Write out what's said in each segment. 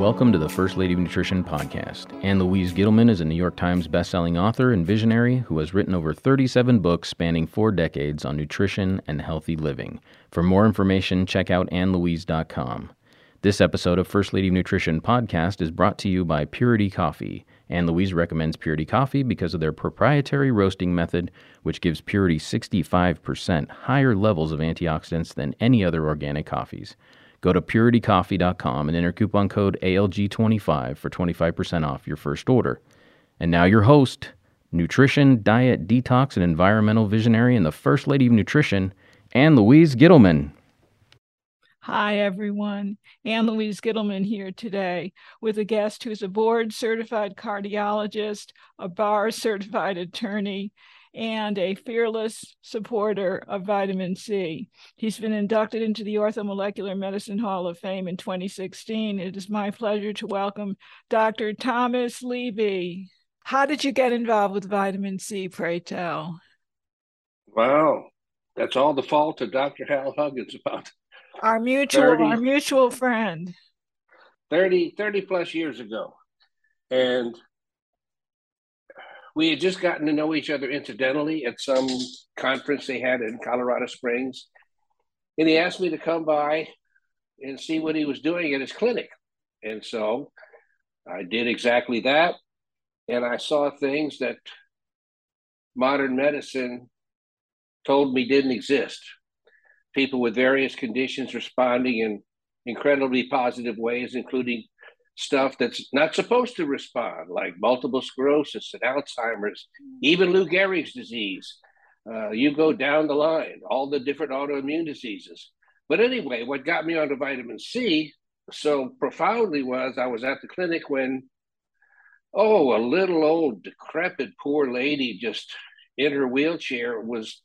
Welcome to the First Lady of Nutrition podcast. Ann Louise Gittleman is a New York Times bestselling author and visionary who has written over 37 books spanning four decades on nutrition and healthy living. For more information, check out annlouise.com. This episode of First Lady of Nutrition podcast is brought to you by Purity Coffee. Ann Louise recommends Purity Coffee because of their proprietary roasting method, which gives Purity 65% higher levels of antioxidants than any other organic coffees. Go to puritycoffee.com and enter coupon code ALG25 for 25% off your first order. And now, your host, nutrition, diet, detox, and environmental visionary, and the First Lady of Nutrition, Ann Louise Gittleman. Hi, everyone. Ann Louise Gittleman here today with a guest who's a board certified cardiologist, a bar certified attorney, and a fearless supporter of vitamin C. He's been inducted into the Orthomolecular Medicine Hall of Fame in 2016. It is my pleasure to welcome Dr. Thomas Levy. How did you get involved with vitamin C, pray tell? Wow, that's all the fault of Dr. Hal Huggins about our mutual 30, our mutual friend 30 30 plus years ago and we had just gotten to know each other incidentally at some conference they had in Colorado Springs. And he asked me to come by and see what he was doing at his clinic. And so I did exactly that. And I saw things that modern medicine told me didn't exist. People with various conditions responding in incredibly positive ways, including stuff that's not supposed to respond, like multiple sclerosis and Alzheimer's, even Lou Gehrig's disease. Uh, you go down the line, all the different autoimmune diseases. But anyway, what got me onto vitamin C so profoundly was I was at the clinic when, oh, a little old, decrepit, poor lady just in her wheelchair was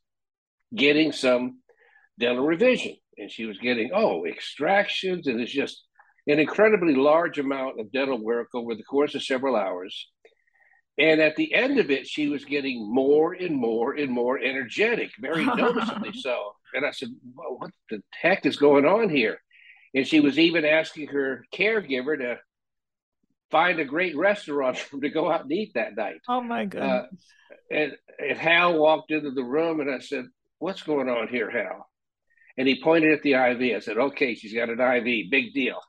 getting some dental revision. And she was getting, oh, extractions. And it's just, an incredibly large amount of dental work over the course of several hours. And at the end of it, she was getting more and more and more energetic, very noticeably so. And I said, What the heck is going on here? And she was even asking her caregiver to find a great restaurant for to go out and eat that night. Oh my god! Uh, and, and Hal walked into the room and I said, What's going on here, Hal? And he pointed at the IV. I said, Okay, she's got an IV, big deal.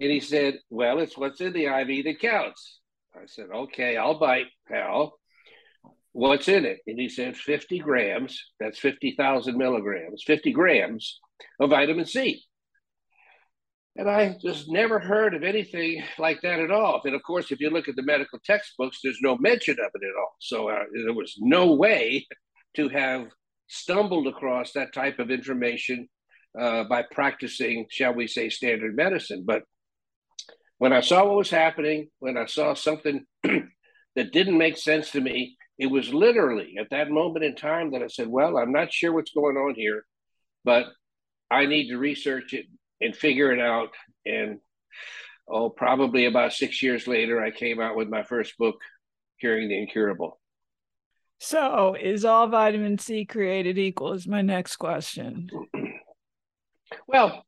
And he said, Well, it's what's in the IV that counts. I said, Okay, I'll bite, pal. What's in it? And he said, 50 grams, that's 50,000 milligrams, 50 grams of vitamin C. And I just never heard of anything like that at all. And of course, if you look at the medical textbooks, there's no mention of it at all. So uh, there was no way to have stumbled across that type of information uh, by practicing, shall we say, standard medicine. But when I saw what was happening, when I saw something that didn't make sense to me, it was literally at that moment in time that I said, Well, I'm not sure what's going on here, but I need to research it and figure it out. And oh, probably about six years later, I came out with my first book, Curing the Incurable. So, is all vitamin C created equal? Is my next question. well,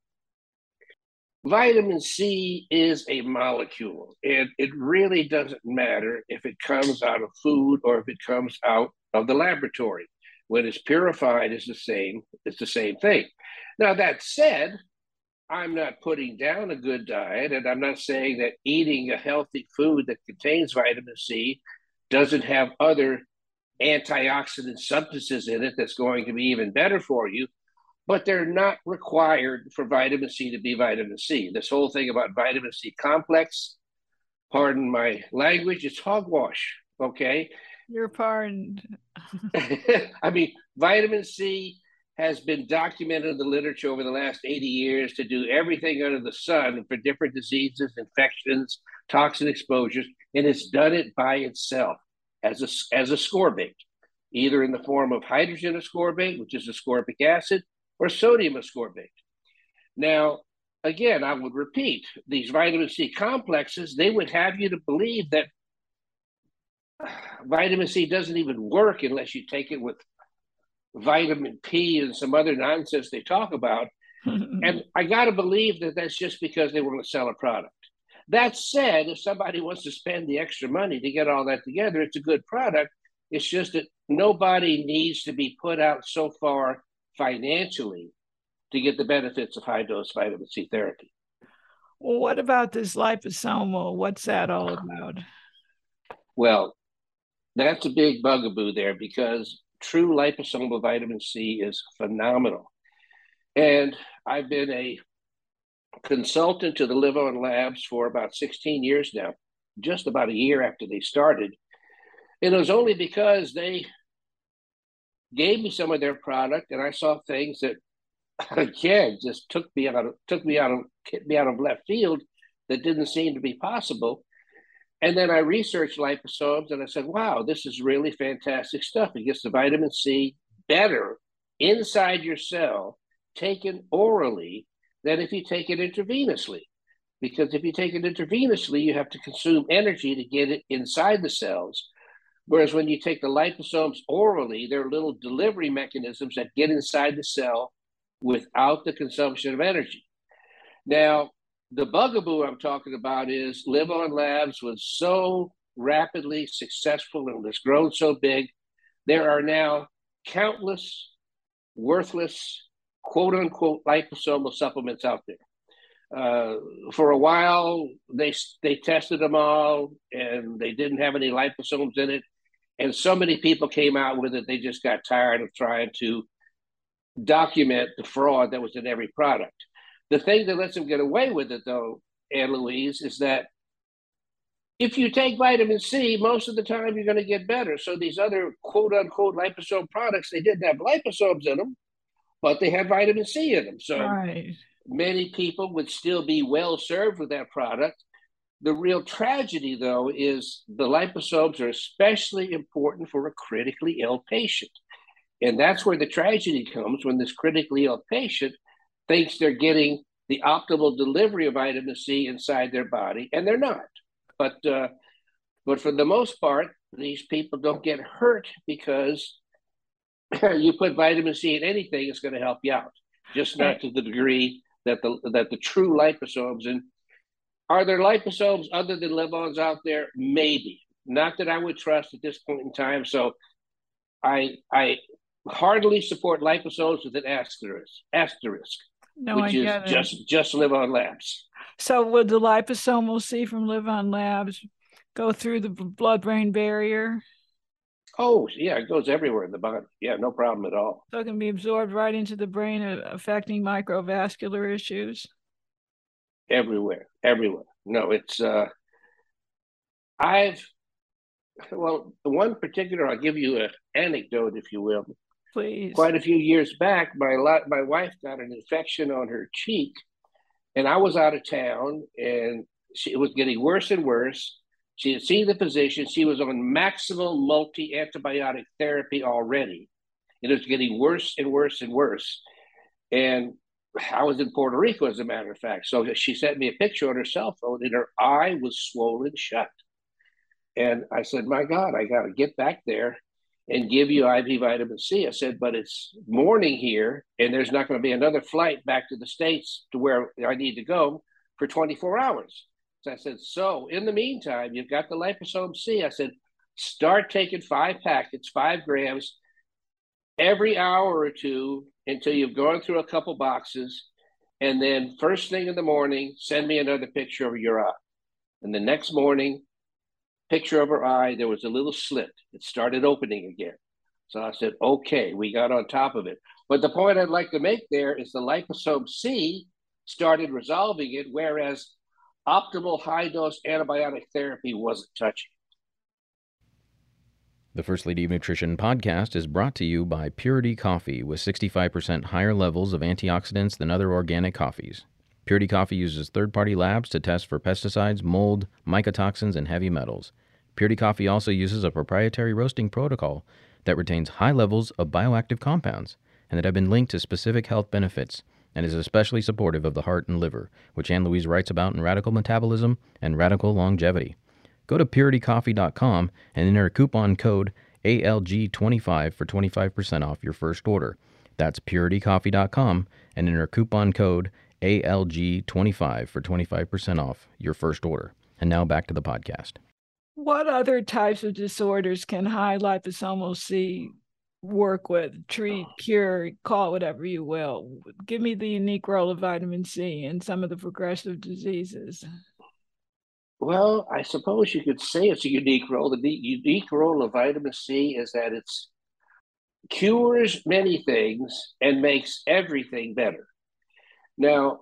vitamin C is a molecule, and it really doesn't matter if it comes out of food or if it comes out of the laboratory. When it's purified, it's the same. It's the same thing. Now that said, I'm not putting down a good diet, and I'm not saying that eating a healthy food that contains vitamin C doesn't have other antioxidant substances in it that's going to be even better for you but they're not required for vitamin C to be vitamin C. This whole thing about vitamin C complex, pardon my language, it's hogwash. Okay. You're pardoned. I mean, vitamin C has been documented in the literature over the last 80 years to do everything under the sun for different diseases, infections, toxin exposures, and it's done it by itself as a, as a ascorbate, either in the form of hydrogen ascorbate, which is ascorbic acid, or sodium ascorbate. Now, again, I would repeat these vitamin C complexes, they would have you to believe that vitamin C doesn't even work unless you take it with vitamin P and some other nonsense they talk about. and I got to believe that that's just because they want to sell a product. That said, if somebody wants to spend the extra money to get all that together, it's a good product. It's just that nobody needs to be put out so far financially to get the benefits of high dose vitamin C therapy. Well, what about this liposomal? What's that all about? Well, that's a big bugaboo there because true liposomal vitamin C is phenomenal. And I've been a consultant to the LivOn Labs for about 16 years now, just about a year after they started. And it was only because they gave me some of their product and I saw things that again just took me out of took me out of me out of left field that didn't seem to be possible. And then I researched liposomes and I said, wow, this is really fantastic stuff. It gets the vitamin C better inside your cell, taken orally, than if you take it intravenously. Because if you take it intravenously, you have to consume energy to get it inside the cells. Whereas when you take the liposomes orally, there are little delivery mechanisms that get inside the cell without the consumption of energy. Now, the bugaboo I'm talking about is LivOn Labs was so rapidly successful and has grown so big. There are now countless worthless quote unquote liposomal supplements out there. Uh, for a while, they they tested them all, and they didn't have any liposomes in it. And so many people came out with it, they just got tired of trying to document the fraud that was in every product. The thing that lets them get away with it, though, Ann Louise, is that if you take vitamin C, most of the time you're going to get better. So these other quote unquote liposome products, they didn't have liposomes in them, but they had vitamin C in them. So right. many people would still be well served with that product. The real tragedy, though, is the liposomes are especially important for a critically ill patient. And that's where the tragedy comes when this critically ill patient thinks they're getting the optimal delivery of vitamin C inside their body, and they're not. But uh, but for the most part, these people don't get hurt because you put vitamin C in anything, it's going to help you out, just not to the degree that the that the true liposomes. And are there liposomes other than LivOns out there? Maybe. Not that I would trust at this point in time. So I I heartily support liposomes with an asterisk. Asterisk. No, which I is just just LivOn Labs. So would the liposomal C from LivOn Labs go through the blood-brain barrier? Oh, yeah, it goes everywhere in the body. Yeah, no problem at all. So it can be absorbed right into the brain, uh, affecting microvascular issues. Everywhere, everywhere. No, it's. uh I've. Well, the one particular, I'll give you an anecdote, if you will. Please. Quite a few years back, my my wife got an infection on her cheek, and I was out of town, and she, it was getting worse and worse she had seen the physician. She was on maximal multi antibiotic therapy already. It was getting worse and worse and worse. And I was in Puerto Rico, as a matter of fact. So she sent me a picture on her cell phone, and her eye was swollen shut. And I said, My God, I got to get back there and give you IV vitamin C. I said, But it's morning here, and there's not going to be another flight back to the States to where I need to go for 24 hours. So I said, so in the meantime, you've got the liposome C. I said, start taking five packets, five grams every hour or two until you've gone through a couple boxes. And then first thing in the morning, send me another picture of your eye. And the next morning, picture of her eye, there was a little slit. It started opening again. So I said, okay, we got on top of it. But the point I'd like to make there is the liposome C started resolving it, whereas optimal high dose antibiotic therapy wasn't touching. The First Lady of Nutrition podcast is brought to you by Purity Coffee with 65% higher levels of antioxidants than other organic coffees. Purity Coffee uses third party labs to test for pesticides, mold, mycotoxins, and heavy metals. Purity Coffee also uses a proprietary roasting protocol that retains high levels of bioactive compounds and that have been linked to specific health benefits and is especially supportive of the heart and liver, which Ann Louise writes about in Radical Metabolism and Radical Longevity. Go to puritycoffee.com and enter coupon code ALG25 for 25% off your first order. That's puritycoffee.com and enter coupon code ALG25 for 25% off your first order. And now back to the podcast. What other types of disorders can high liposomal C work with, treat, cure, call whatever you will? Give me the unique role of vitamin C in some of the progressive diseases. Well, I suppose you could say it's a unique role. The unique role of vitamin C is that it cures many things and makes everything better. Now,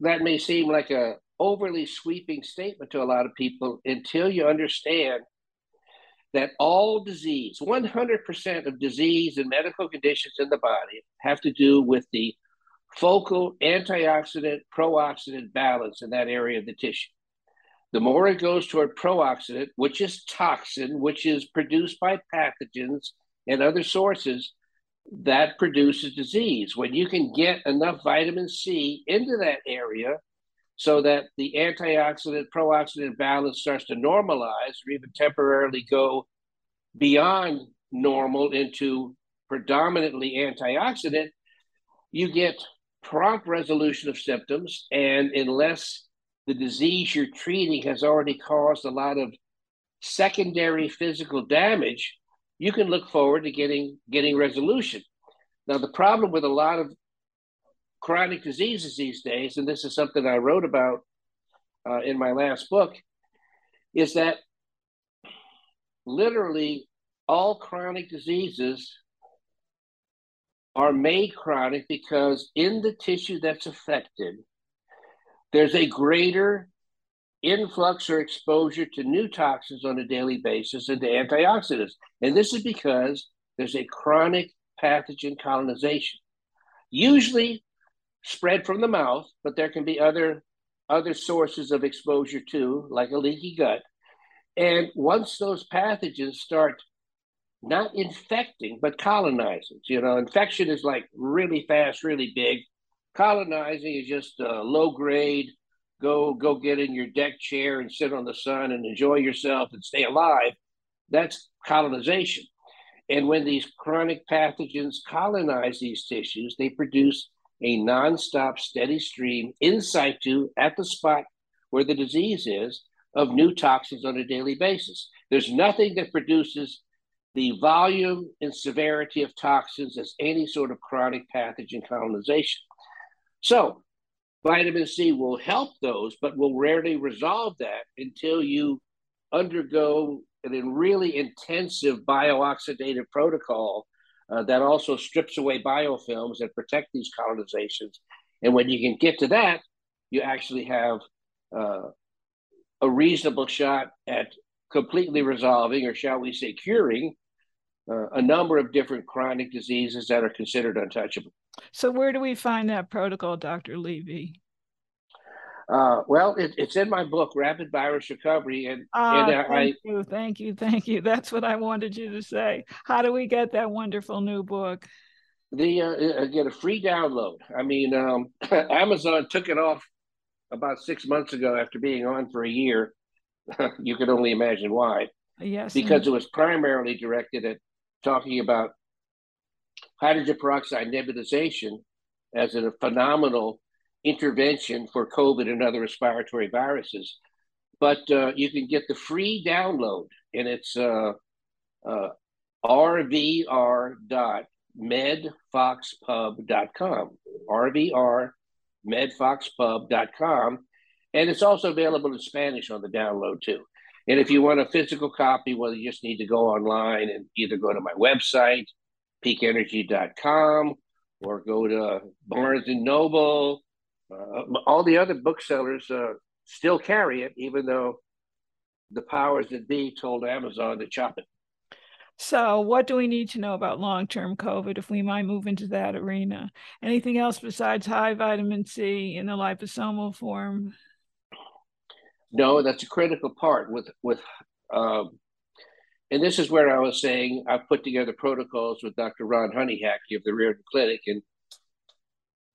that may seem like a overly sweeping statement to a lot of people until you understand that all disease, 100% of disease and medical conditions in the body have to do with the focal antioxidant pro-oxidant balance in that area of the tissue. The more it goes toward pro-oxidant, which is toxin, which is produced by pathogens and other sources, that produces disease. When you can get enough vitamin C into that area so that the antioxidant pro-oxidant balance starts to normalize or even temporarily go beyond normal into predominantly antioxidant, you get prompt resolution of symptoms. And unless the disease you're treating has already caused a lot of secondary physical damage, you can look forward to getting getting resolution. Now, the problem with a lot of chronic diseases these days, and this is something I wrote about uh, in my last book, is that literally all chronic diseases are made chronic because in the tissue that's affected, there's a greater influx or exposure to new toxins on a daily basis and to antioxidants. And this is because there's a chronic pathogen colonization, usually spread from the mouth, but there can be other other sources of exposure too, like a leaky gut. And once those pathogens start not infecting, but colonizing, you know, infection is like really fast, really big. Colonizing is just a low grade, go go get in your deck chair and sit on the sun and enjoy yourself and stay alive. That's colonization. And when these chronic pathogens colonize these tissues, they produce a nonstop, steady stream in situ at the spot where the disease is of new toxins on a daily basis. There's nothing that produces the volume and severity of toxins as any sort of chronic pathogen colonization. So, vitamin C will help those, but will rarely resolve that until you undergo an really intensive biooxidative protocol uh, that also strips away biofilms that protect these colonizations. And when you can get to that, you actually have uh, a reasonable shot at completely resolving, or shall we say, curing uh, a number of different chronic diseases that are considered untouchable. So, where do we find that protocol, Dr. Levy? Uh, well, it, it's in my book, Rapid Virus Recovery, and, ah, and uh, thank I, you, thank you, thank you. That's what I wanted you to say. How do we get that wonderful new book? The uh, uh get a free download. I mean, um, Amazon took it off about six months ago after being on for a year. you can only imagine why. Yes, because it was primarily directed at talking about hydrogen peroxide nebulization as a phenomenal intervention for COVID and other respiratory viruses. But uh, you can get the free download, and it's uh, uh, rvr.medfoxpub.com. rvr.medfoxpub.com. And it's also available in Spanish on the download too. And if you want a physical copy, well, you just need to go online and either go to my website, peakenergy.com, or go to Barnes and Noble, uh, all the other booksellers uh, still carry it, even though the powers that be told Amazon to chop it. So, what do we need to know about long term COVID if we might move into that arena? Anything else besides high vitamin C in the liposomal form? No, that's a critical part with with um, and this is where I was saying I've put together protocols with Dr. Ron Hunninghake of the Riordan Clinic, and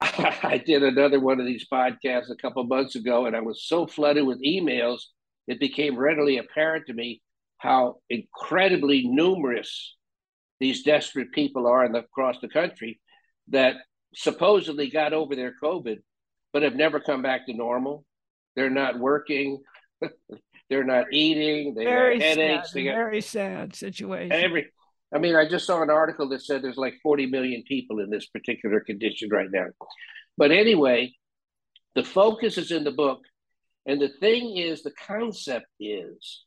I did another one of these podcasts a couple months ago, and I was so flooded with emails, it became readily apparent to me how incredibly numerous these desperate people are the, across the country that supposedly got over their COVID, but have never come back to normal. They're not working. they're not eating. They very got headaches. Sad, they got very sad situation. every. I mean, I just saw an article that said there's like 40 million people in this particular condition right now. But anyway, the focus is in the book. And the thing is, the concept is,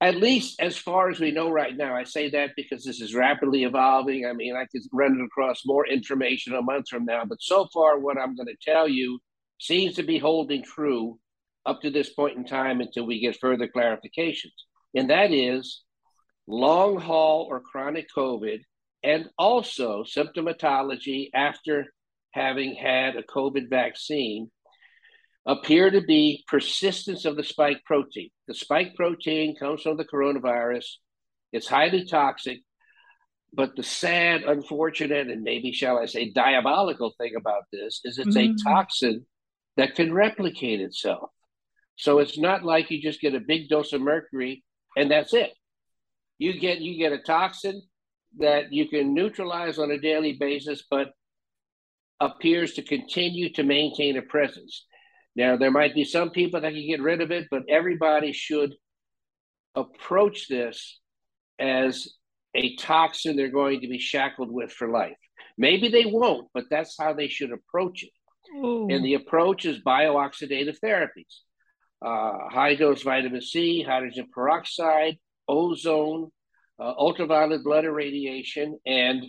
at least as far as we know right now, I say that because this is rapidly evolving. I mean, I could run across more information a month from now, but so far, what I'm going to tell you seems to be holding true up to this point in time until we get further clarifications. And that is long haul or chronic COVID, and also symptomatology after having had a COVID vaccine appear to be persistence of the spike protein. The spike protein comes from the coronavirus. It's highly toxic, but the sad, unfortunate, and maybe shall I say diabolical thing about this is it's mm-hmm. a toxin that can replicate itself. So it's not like you just get a big dose of mercury and that's it. You get you get a toxin that you can neutralize on a daily basis, but appears to continue to maintain a presence. Now, there might be some people that can get rid of it, but everybody should approach this as a toxin they're going to be shackled with for life. Maybe they won't, but that's how they should approach it. Ooh. And the approach is biooxidative therapies uh, high dose vitamin C, hydrogen peroxide, ozone, uh, ultraviolet blood irradiation, and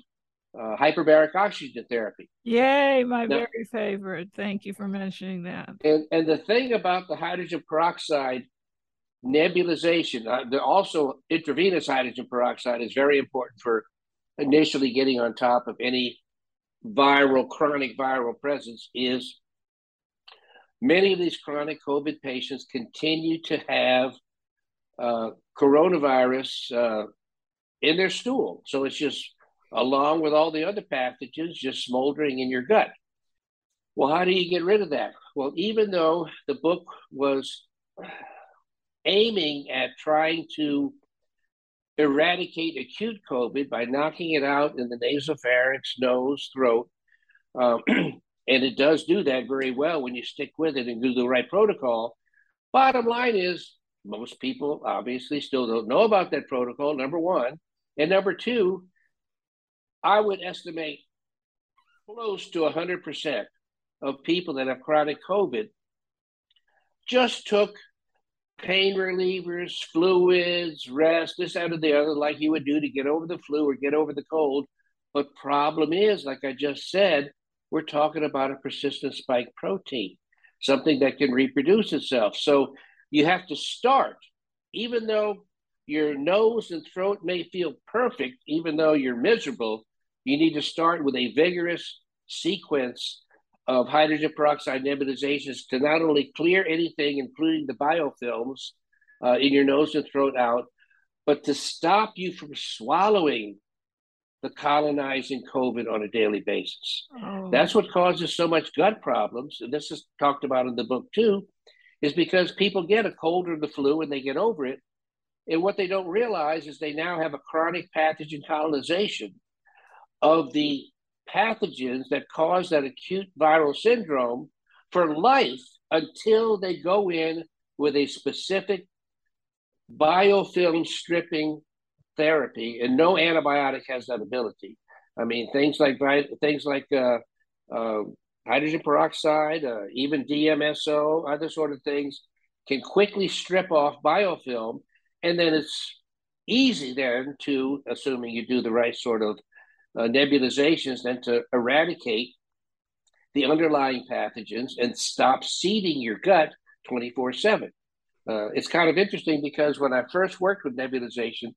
uh, hyperbaric oxygen therapy. Yay, my now, very favorite. Thank you for mentioning that. And, and the thing about the hydrogen peroxide nebulization, uh, the also intravenous hydrogen peroxide is very important for initially getting on top of any viral, chronic viral presence is many of these chronic COVID patients continue to have uh, coronavirus uh, in their stool. So it's just along with all the other pathogens just smoldering in your gut. Well, how do you get rid of that? Well, even though the book was aiming at trying to eradicate acute COVID by knocking it out in the nasopharynx, nose, throat, um, and it does do that very well when you stick with it and do the right protocol. Bottom line is, most people obviously still don't know about that protocol, number one. And number two, I would estimate close to 100% of people that have chronic COVID just took pain relievers, fluids, rest, this, that, or the other, like you would do to get over the flu or get over the cold. But problem is, like I just said, we're talking about a persistent spike protein, something that can reproduce itself. So you have to start, even though your nose and throat may feel perfect, even though you're miserable, you need to start with a vigorous sequence of hydrogen peroxide nebulizations to not only clear anything, including the biofilms uh, in your nose and throat out, but to stop you from swallowing the colonizing COVID on a daily basis. Oh. That's what causes so much gut problems. And this is talked about in the book too, is because people get a cold or the flu and they get over it. And what they don't realize is they now have a chronic pathogen colonization of the pathogens that cause that acute viral syndrome for life until they go in with a specific biofilm stripping therapy, and no antibiotic has that ability. I mean, things like things like uh, uh, hydrogen peroxide, uh, even DMSO, other sort of things can quickly strip off biofilm, and then it's easy then to, assuming you do the right sort of uh, nebulizations then to eradicate the underlying pathogens and stop seeding your gut 24 7. Uh, it's kind of interesting because when I first worked with nebulization,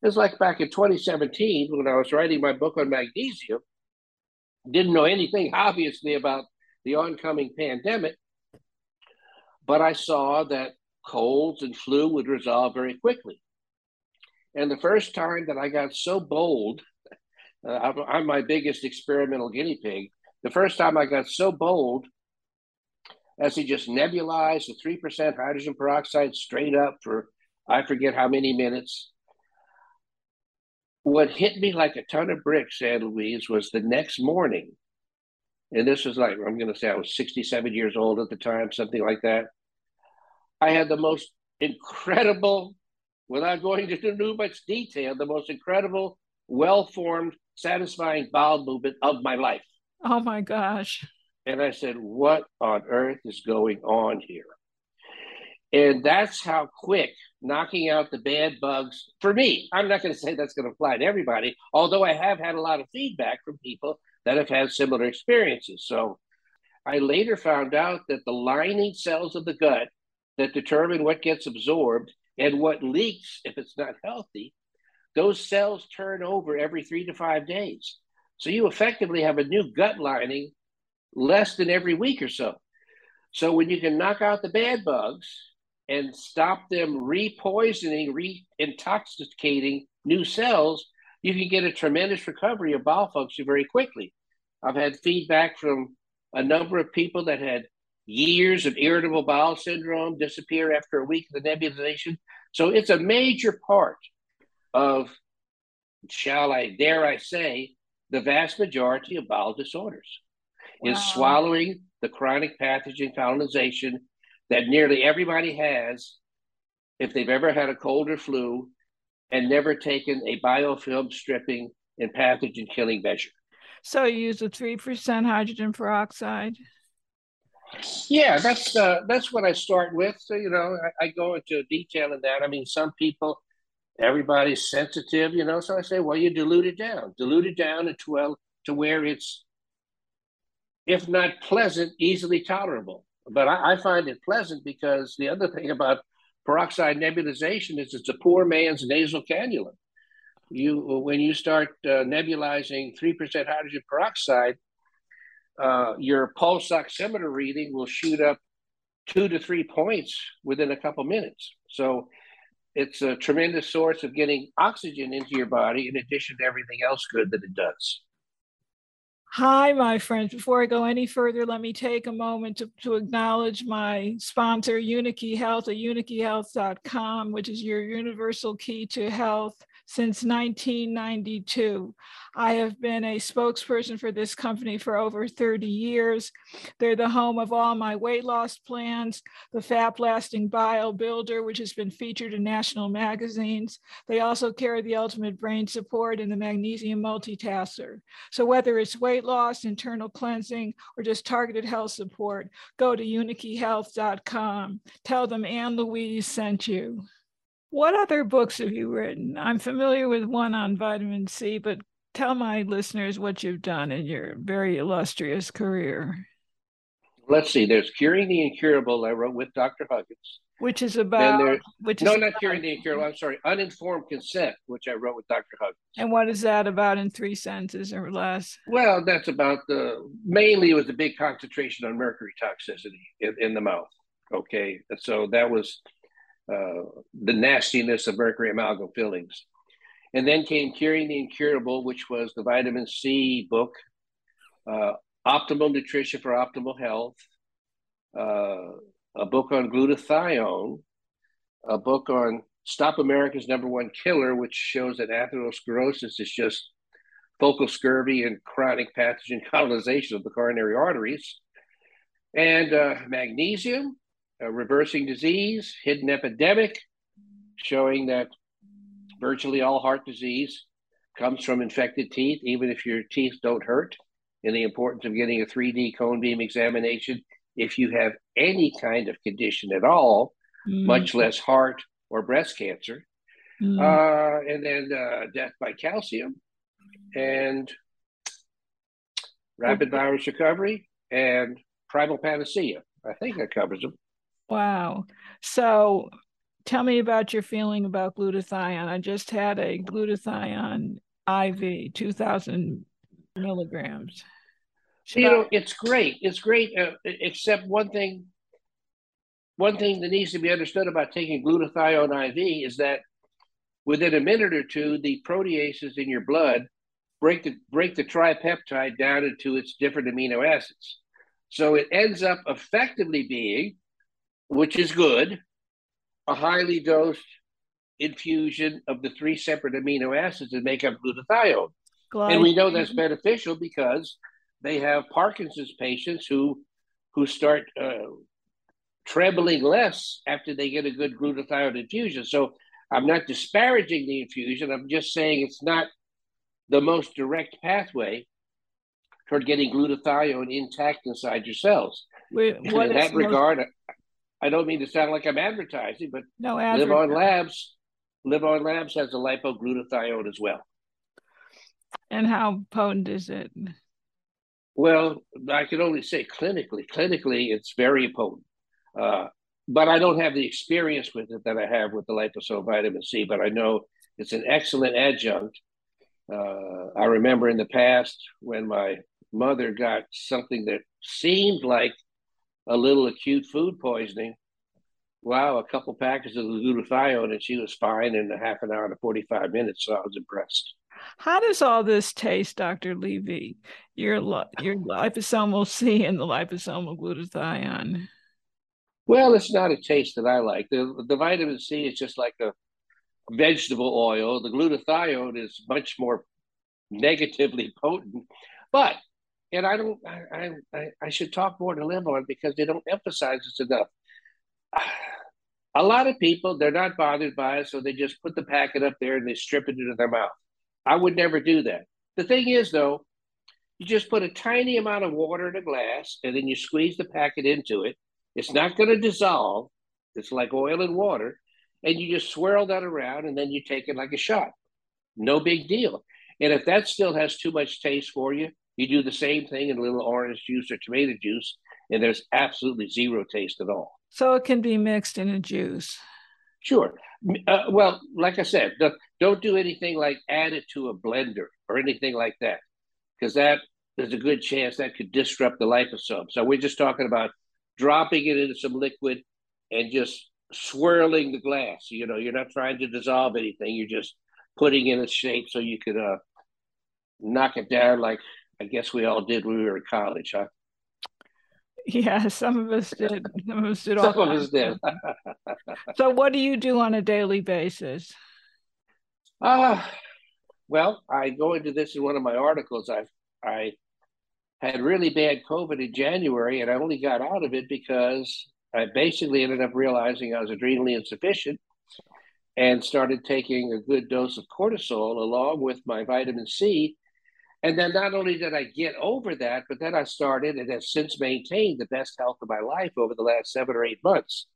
it was like back in 2017 when I was writing my book on magnesium, didn't know anything obviously about the oncoming pandemic, but I saw that colds and flu would resolve very quickly. And the first time that I got so bold uh, I'm, I'm my biggest experimental guinea pig. The first time I got so bold as to just nebulize the 3% hydrogen peroxide straight up for I forget how many minutes. What hit me like a ton of bricks, Ann Louise, was the next morning and this was like, I'm going to say I was 67 years old at the time, something like that. I had the most incredible, without going into too much detail, the most incredible, well formed, satisfying bowel movement of my life. Oh my gosh. And I said, What on earth is going on here? And that's how quick knocking out the bad bugs for me. I'm not going to say that's going to apply to everybody, although I have had a lot of feedback from people that have had similar experiences. So I later found out that the lining cells of the gut that determine what gets absorbed and what leaks if it's not healthy, those cells turn over every three to five days. So you effectively have a new gut lining less than every week or so. So when you can knock out the bad bugs and stop them repoisoning, re-intoxicating new cells, you can get a tremendous recovery of bowel function very quickly. I've had feedback from a number of people that had years of irritable bowel syndrome disappear after a week of the nebulization. So it's a major part of, shall I dare I say, the vast majority of bowel disorders wow. is swallowing the chronic pathogen colonization that nearly everybody has if they've ever had a cold or flu and never taken a biofilm stripping and pathogen killing measure. So you use a three percent hydrogen peroxide. Yeah, that's uh, that's what I start with. So you know, I, I go into detail in that. I mean, some people, everybody's sensitive, you know. So I say, well, you dilute it down, dilute it down to well to where it's, if not pleasant, easily tolerable but I, I find it pleasant because the other thing about peroxide nebulization is it's a poor man's nasal cannula. You when you start uh, nebulizing three percent hydrogen peroxide, uh, your pulse oximeter reading will shoot up two to three points within a couple minutes. So it's a tremendous source of getting oxygen into your body in addition to everything else good that it does. Hi, my friends. Before I go any further, let me take a moment to, to acknowledge my sponsor, Unikey Health at unikeyhealth.com, which is your universal key to health since 1992. I have been a spokesperson for this company for over 30 years. They're the home of all my weight loss plans, the Fat Blasting Bio Builder, which has been featured in national magazines. They also carry the Ultimate Brain Support and the Magnesium Multitasker. So whether it's weight loss, internal cleansing, or just targeted health support, go to unikeyhealth.com. Tell them Ann Louise sent you. What other books have you written? I'm familiar with one on vitamin C, but tell my listeners what you've done in your very illustrious career. Let's see. There's Curing the Incurable. I wrote with Dr. Huggins. Which is about which no, is not about, curing the incurable. I'm sorry, uninformed consent, which I wrote with Dr. Huggins. And what is that about in three sentences or less? Well, that's about the mainly it was a big concentration on mercury toxicity in, in the mouth. Okay, so that was uh, the nastiness of mercury amalgam fillings. And then came Curing the Incurable, which was the vitamin C book, uh, Optimal Nutrition for Optimal Health, uh, a book on glutathione, a book on Stop America's Number One Killer, which shows that atherosclerosis is just focal scurvy and chronic pathogen colonization of the coronary arteries, and uh, magnesium, uh, reversing disease, hidden epidemic, showing that virtually all heart disease comes from infected teeth, even if your teeth don't hurt, and the importance of getting a 3D cone beam examination if you have any kind of condition at all, mm. much less heart or breast cancer. Mm. Uh, and then uh, death by calcium and rapid virus recovery and primal panacea. I think that covers them. Wow. So tell me about your feeling about glutathione. I just had a glutathione IV, 2000 milligrams. Should you I... know, it's great. It's great, uh, except one thing. One thing that needs to be understood about taking glutathione IV is that within a minute or two, the proteases in your blood break the break the tripeptide down into its different amino acids. So it ends up effectively being which is good, a highly dosed infusion of the three separate amino acids that make up glutathione. And we know that's beneficial because they have Parkinson's patients who who start uh, trembling less after they get a good glutathione infusion. So I'm not disparaging the infusion. I'm just saying it's not the most direct pathway toward getting glutathione intact inside your cells. Wait, in that regard, most... I don't mean to sound like I'm advertising, but no, LivOn Labs, LivOn Labs has a lipoglutathione as well. And how potent is it? Well, I can only say clinically. Clinically, it's very potent. Uh, but I don't have the experience with it that I have with the liposome vitamin C, but I know it's an excellent adjunct. Uh, I remember in the past when my mother got something that seemed like a little acute food poisoning. Wow, a couple packets of glutathione and she was fine in a half an hour to 45 minutes. So I was impressed. How does all this taste, Dr. Levy? Your your liposomal C and the liposomal glutathione. Well, it's not a taste that I like. The the vitamin C is just like a vegetable oil. The glutathione is much more negatively potent, but and I don't I I, I should talk more to LivOn because they don't emphasize this enough. A lot of people they're not bothered by it, so they just put the packet up there and they strip it into their mouth. I would never do that. The thing is, though, you just put a tiny amount of water in a glass and then you squeeze the packet into it. It's not going to dissolve. It's like oil and water. And you just swirl that around and then you take it like a shot. No big deal. And if that still has too much taste for you, you do the same thing in a little orange juice or tomato juice, and there's absolutely zero taste at all. So it can be mixed in a juice. Sure. Uh, well, like I said, the, don't do anything like add it to a blender or anything like that, because that there's a good chance that could disrupt the liposome. So we're just talking about dropping it into some liquid and just swirling the glass. You know, you're not trying to dissolve anything. You're just putting in a shape so you could uh, knock it down like I guess we all did when we were in college, huh? Yeah, some of us did. Some of us did. Some of us did. so, what do you do on a daily basis? Uh, well, I go into this in one of my articles. I I had really bad COVID in January, and I only got out of it because I basically ended up realizing I was adrenally insufficient and started taking a good dose of cortisol along with my vitamin C and then not only did I get over that, but then I started and have since maintained the best health of my life over the last seven or eight months.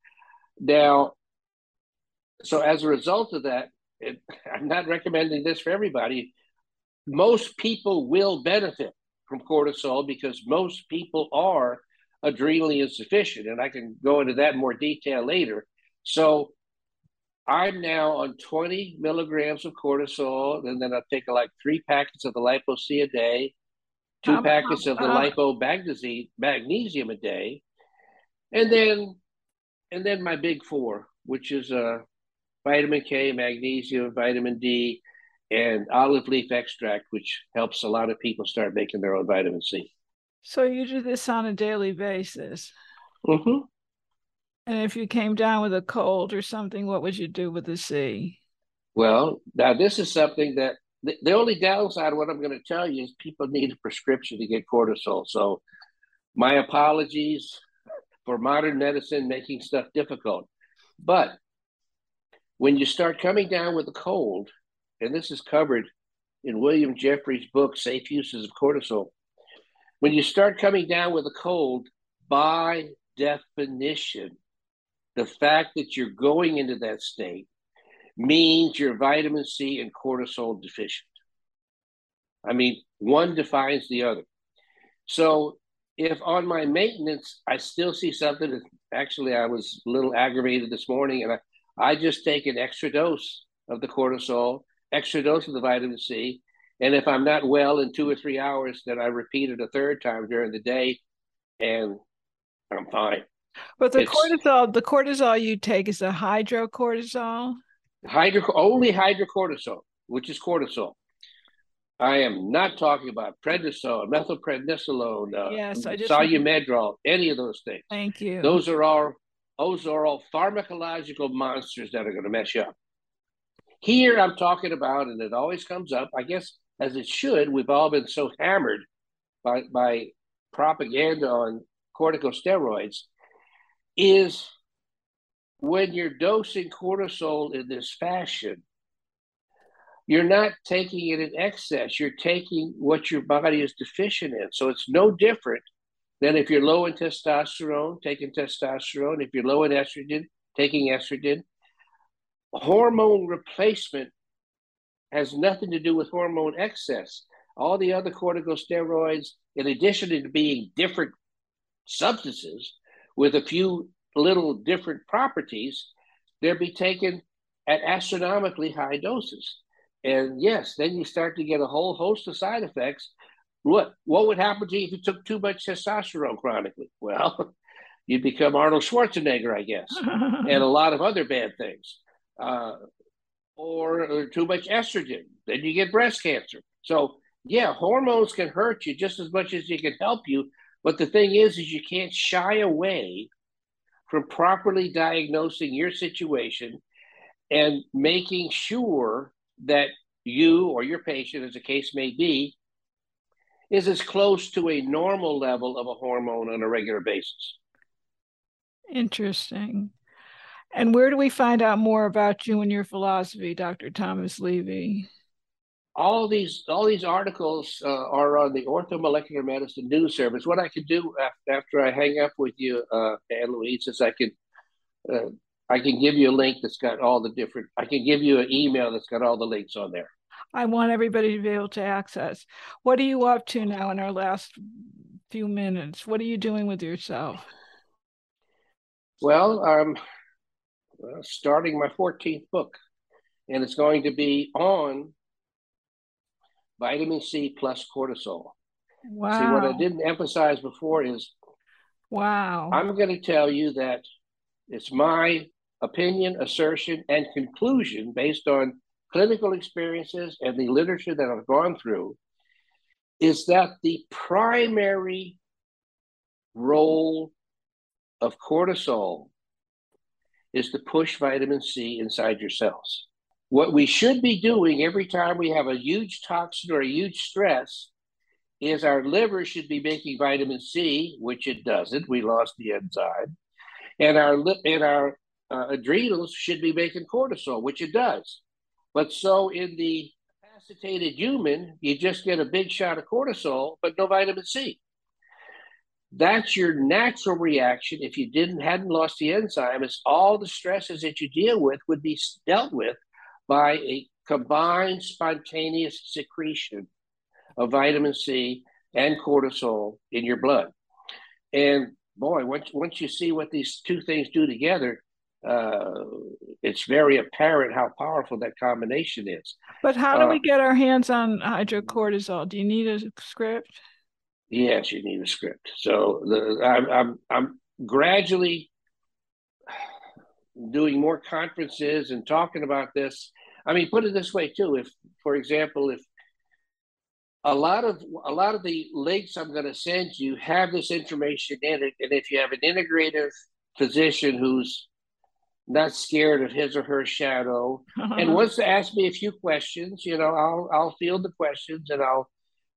Now, so as a result of that, it, I'm not recommending this for everybody. Most people will benefit from cortisol because most people are adrenally insufficient. And I can go into that in more detail later. So I'm now on 20 milligrams of cortisol, and then I take like three packets of the lipo C a day, two um, packets of the uh, lipo magnesium a day, and then and then my big four, which is uh, vitamin K, magnesium, vitamin D, and olive leaf extract, which helps a lot of people start making their own vitamin C. So you do this on a daily basis. Mm-hmm. And if you came down with a cold or something, what would you do with the C? Well, now this is something that the, the only downside what I'm going to tell you is people need a prescription to get cortisol. So, my apologies for modern medicine making stuff difficult. But when you start coming down with a cold, and this is covered in William Jefferies' book, Safe Uses of Cortisol, when you start coming down with a cold, by definition, the fact that you're going into that state means you're vitamin C and cortisol deficient. I mean, one defines the other. So if on my maintenance I still see something that actually I was a little aggravated this morning and I, I just take an extra dose of the cortisol, extra dose of the vitamin C. And if I'm not well in two or three hours, then I repeat it a third time during the day and I'm fine. But the it's, cortisol, the cortisol you take is a hydrocortisol. Hydro only hydrocortisol, which is cortisol. I am not talking about prednisone, methylprednisolone, uh, yes, I just solumedrol, any of those things. Thank you. Those are all those are all pharmacological monsters that are going to mess you up. Here I'm talking about, and it always comes up, I guess, as it should. We've all been so hammered by, by propaganda on corticosteroids is when you're dosing cortisol in this fashion, you're not taking it in excess. You're taking what your body is deficient in. So it's no different than if you're low in testosterone, taking testosterone. If you're low in estrogen, taking estrogen. Hormone replacement has nothing to do with hormone excess. All the other corticosteroids, in addition to being different substances with a few little different properties, they'll be taken at astronomically high doses. And yes, then you start to get a whole host of side effects. What what would happen to you if you took too much testosterone chronically? Well, you'd become Arnold Schwarzenegger, I guess, and a lot of other bad things. Uh, or, or too much estrogen, then you get breast cancer. So yeah, hormones can hurt you just as much as they can help you. But the thing is, is you can't shy away from properly diagnosing your situation and making sure that you or your patient, as the case may be, is as close to a normal level of a hormone on a regular basis. Interesting. And where do we find out more about you and your philosophy, Dr. Thomas Levy? All these all these articles uh, are on the Orthomolecular Medicine News Service. What I can do after I hang up with you, uh, Ann Louise, is I can uh, I can give you a link that's got all the different. I can give you an email that's got all the links on there. I want everybody to be able to access. What are you up to now in our last few minutes? What are you doing with yourself? Well, I'm uh, starting my 14th book, and it's going to be on vitamin C plus cortisol. Wow. See, what I didn't emphasize before is wow. I'm going to tell you that it's my opinion, assertion, and conclusion based on clinical experiences and the literature that I've gone through is that the primary role of cortisol is to push vitamin C inside your cells. What we should be doing every time we have a huge toxin or a huge stress is our liver should be making vitamin C, which it doesn't. We lost the enzyme. And our, and our uh, adrenals should be making cortisol, which it does. But so in the capacitated human, you just get a big shot of cortisol, but no vitamin C. That's your natural reaction if you didn't hadn't lost the enzyme. Is all the stresses that you deal with would be dealt with by a combined spontaneous secretion of vitamin C and cortisol in your blood. And boy, once once you see what these two things do together, uh, it's very apparent how powerful that combination is. But how do uh, we get our hands on hydrocortisol? Do you need a script? Yes, you need a script. So the, I'm, I'm, I'm gradually doing more conferences and talking about this. I mean, put it this way too. If, for example, if a lot of a lot of the links I'm going to send you have this information in it, and if you have an integrative physician who's not scared of his or her shadow and wants to ask me a few questions you know i'll i'll field the questions and i'll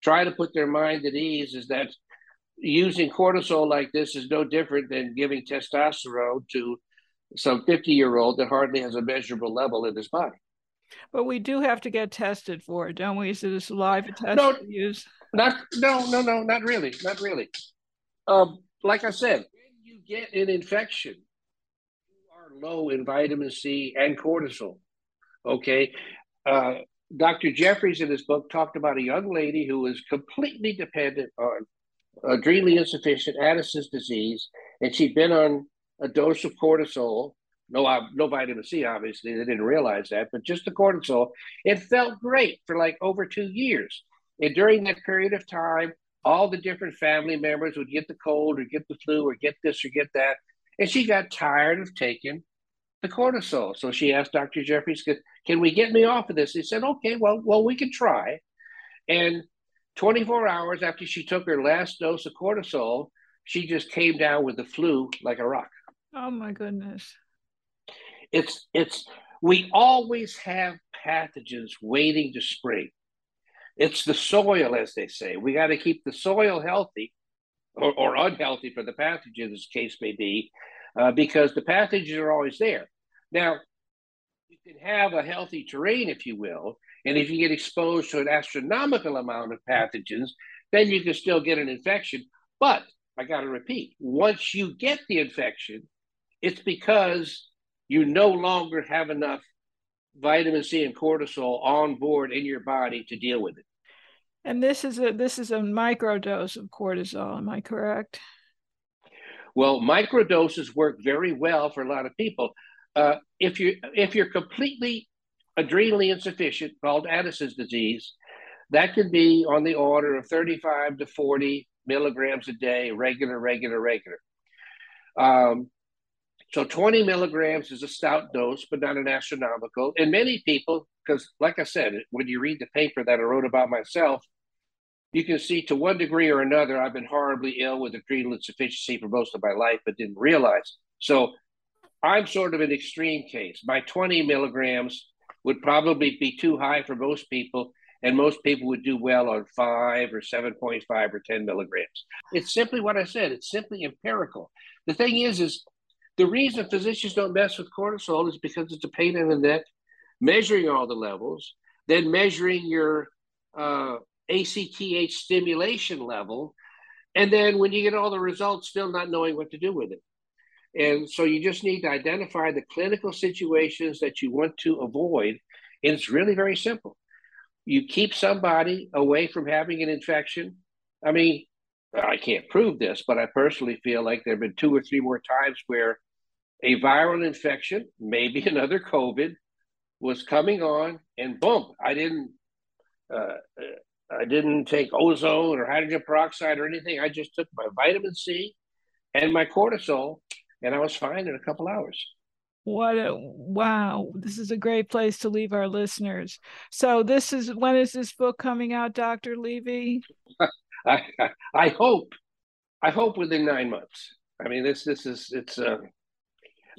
try to put their mind at ease is that using cortisol like this is no different than giving testosterone to some 50 year old that hardly has a measurable level in his body but we do have to get tested for it don't we is it a saliva test no, use not no no no not really not really um, like i said when you get an infection you are low in vitamin C and cortisol. Okay. Uh, Dr. Jefferies in his book talked about a young lady who was completely dependent on adrenally insufficient Addison's disease, and she'd been on a dose of cortisol. No, no vitamin C, obviously. They didn't realize that, but just the cortisol. It felt great for like over two years. And during that period of time, all the different family members would get the cold or get the flu or get this or get that. And she got tired of taking the cortisol. So she asked Dr. Jefferies, can we get me off of this? He said, okay, well, well, we can try. And 24 hours after she took her last dose of cortisol, she just came down with the flu like a rock. Oh my goodness. It's it's we always have pathogens waiting to spring. It's the soil, as they say. We got to keep the soil healthy or, or, unhealthy for the pathogens, as case may be, uh, because the pathogens are always there. Now, you can have a healthy terrain, if you will, and if you get exposed to an astronomical amount of pathogens, then you can still get an infection. But I got to repeat, once you get the infection, it's because you no longer have enough vitamin C and cortisol on board in your body to deal with it. And this is a this is a microdose of cortisol, am I correct? Well, microdoses work very well for a lot of people. Uh, if you if you're completely adrenally insufficient, called Addison's disease, that can be on the order of 35 to 40 milligrams a day, regular, regular, regular. Um, so 20 milligrams is a stout dose, but not an astronomical. And many people, because like I said, when you read the paper that I wrote about myself, you can see to one degree or another, I've been horribly ill with adrenal insufficiency for most of my life, but didn't realize. So I'm sort of an extreme case. My 20 milligrams would probably be too high for most people, and most people would do well on five or 7.5 or 10 milligrams. It's simply what I said. It's simply empirical. The thing is, is the reason physicians don't mess with cortisol is because it's a pain in the neck, measuring all the levels, then measuring your uh, ACTH stimulation level, and then when you get all the results, still not knowing what to do with it. And so you just need to identify the clinical situations that you want to avoid. And it's really very simple. You keep somebody away from having an infection. I mean, I can't prove this, but I personally feel like there have been two or three more times where a viral infection, maybe another COVID, was coming on, and boom, I didn't, uh, I didn't take ozone or hydrogen peroxide or anything. I just took my vitamin C and my cortisol, and I was fine in a couple hours. What a wow! This is a great place to leave our listeners. So, this is when is this book coming out, Doctor Levy? I, I, I hope, I hope within nine months. I mean, this this is it's uh,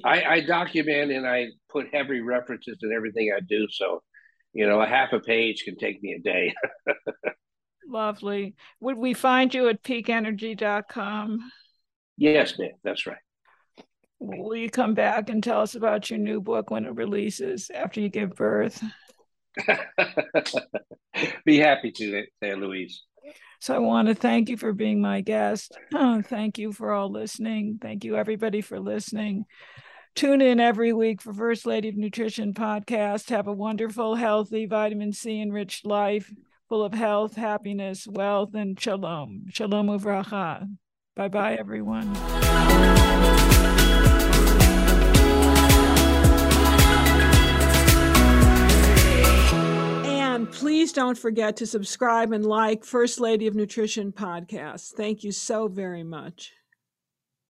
I, I document and I put heavy references in everything I do. So, you know, a half a page can take me a day. Lovely. Would we find you at peakenergy.com? Yes, ma'am. That's right. Will you come back and tell us about your new book when it releases after you give birth? Be happy to, there, Louise. So I want to thank you for being my guest. Oh, thank you for all listening. Thank you, everybody, for listening. Tune in every week for First Lady of Nutrition podcast. Have a wonderful, healthy, vitamin C enriched life full of health, happiness, wealth, and shalom. Shalom uvracha. Bye bye, everyone. And please don't forget to subscribe and like First Lady of Nutrition podcast. Thank you so very much.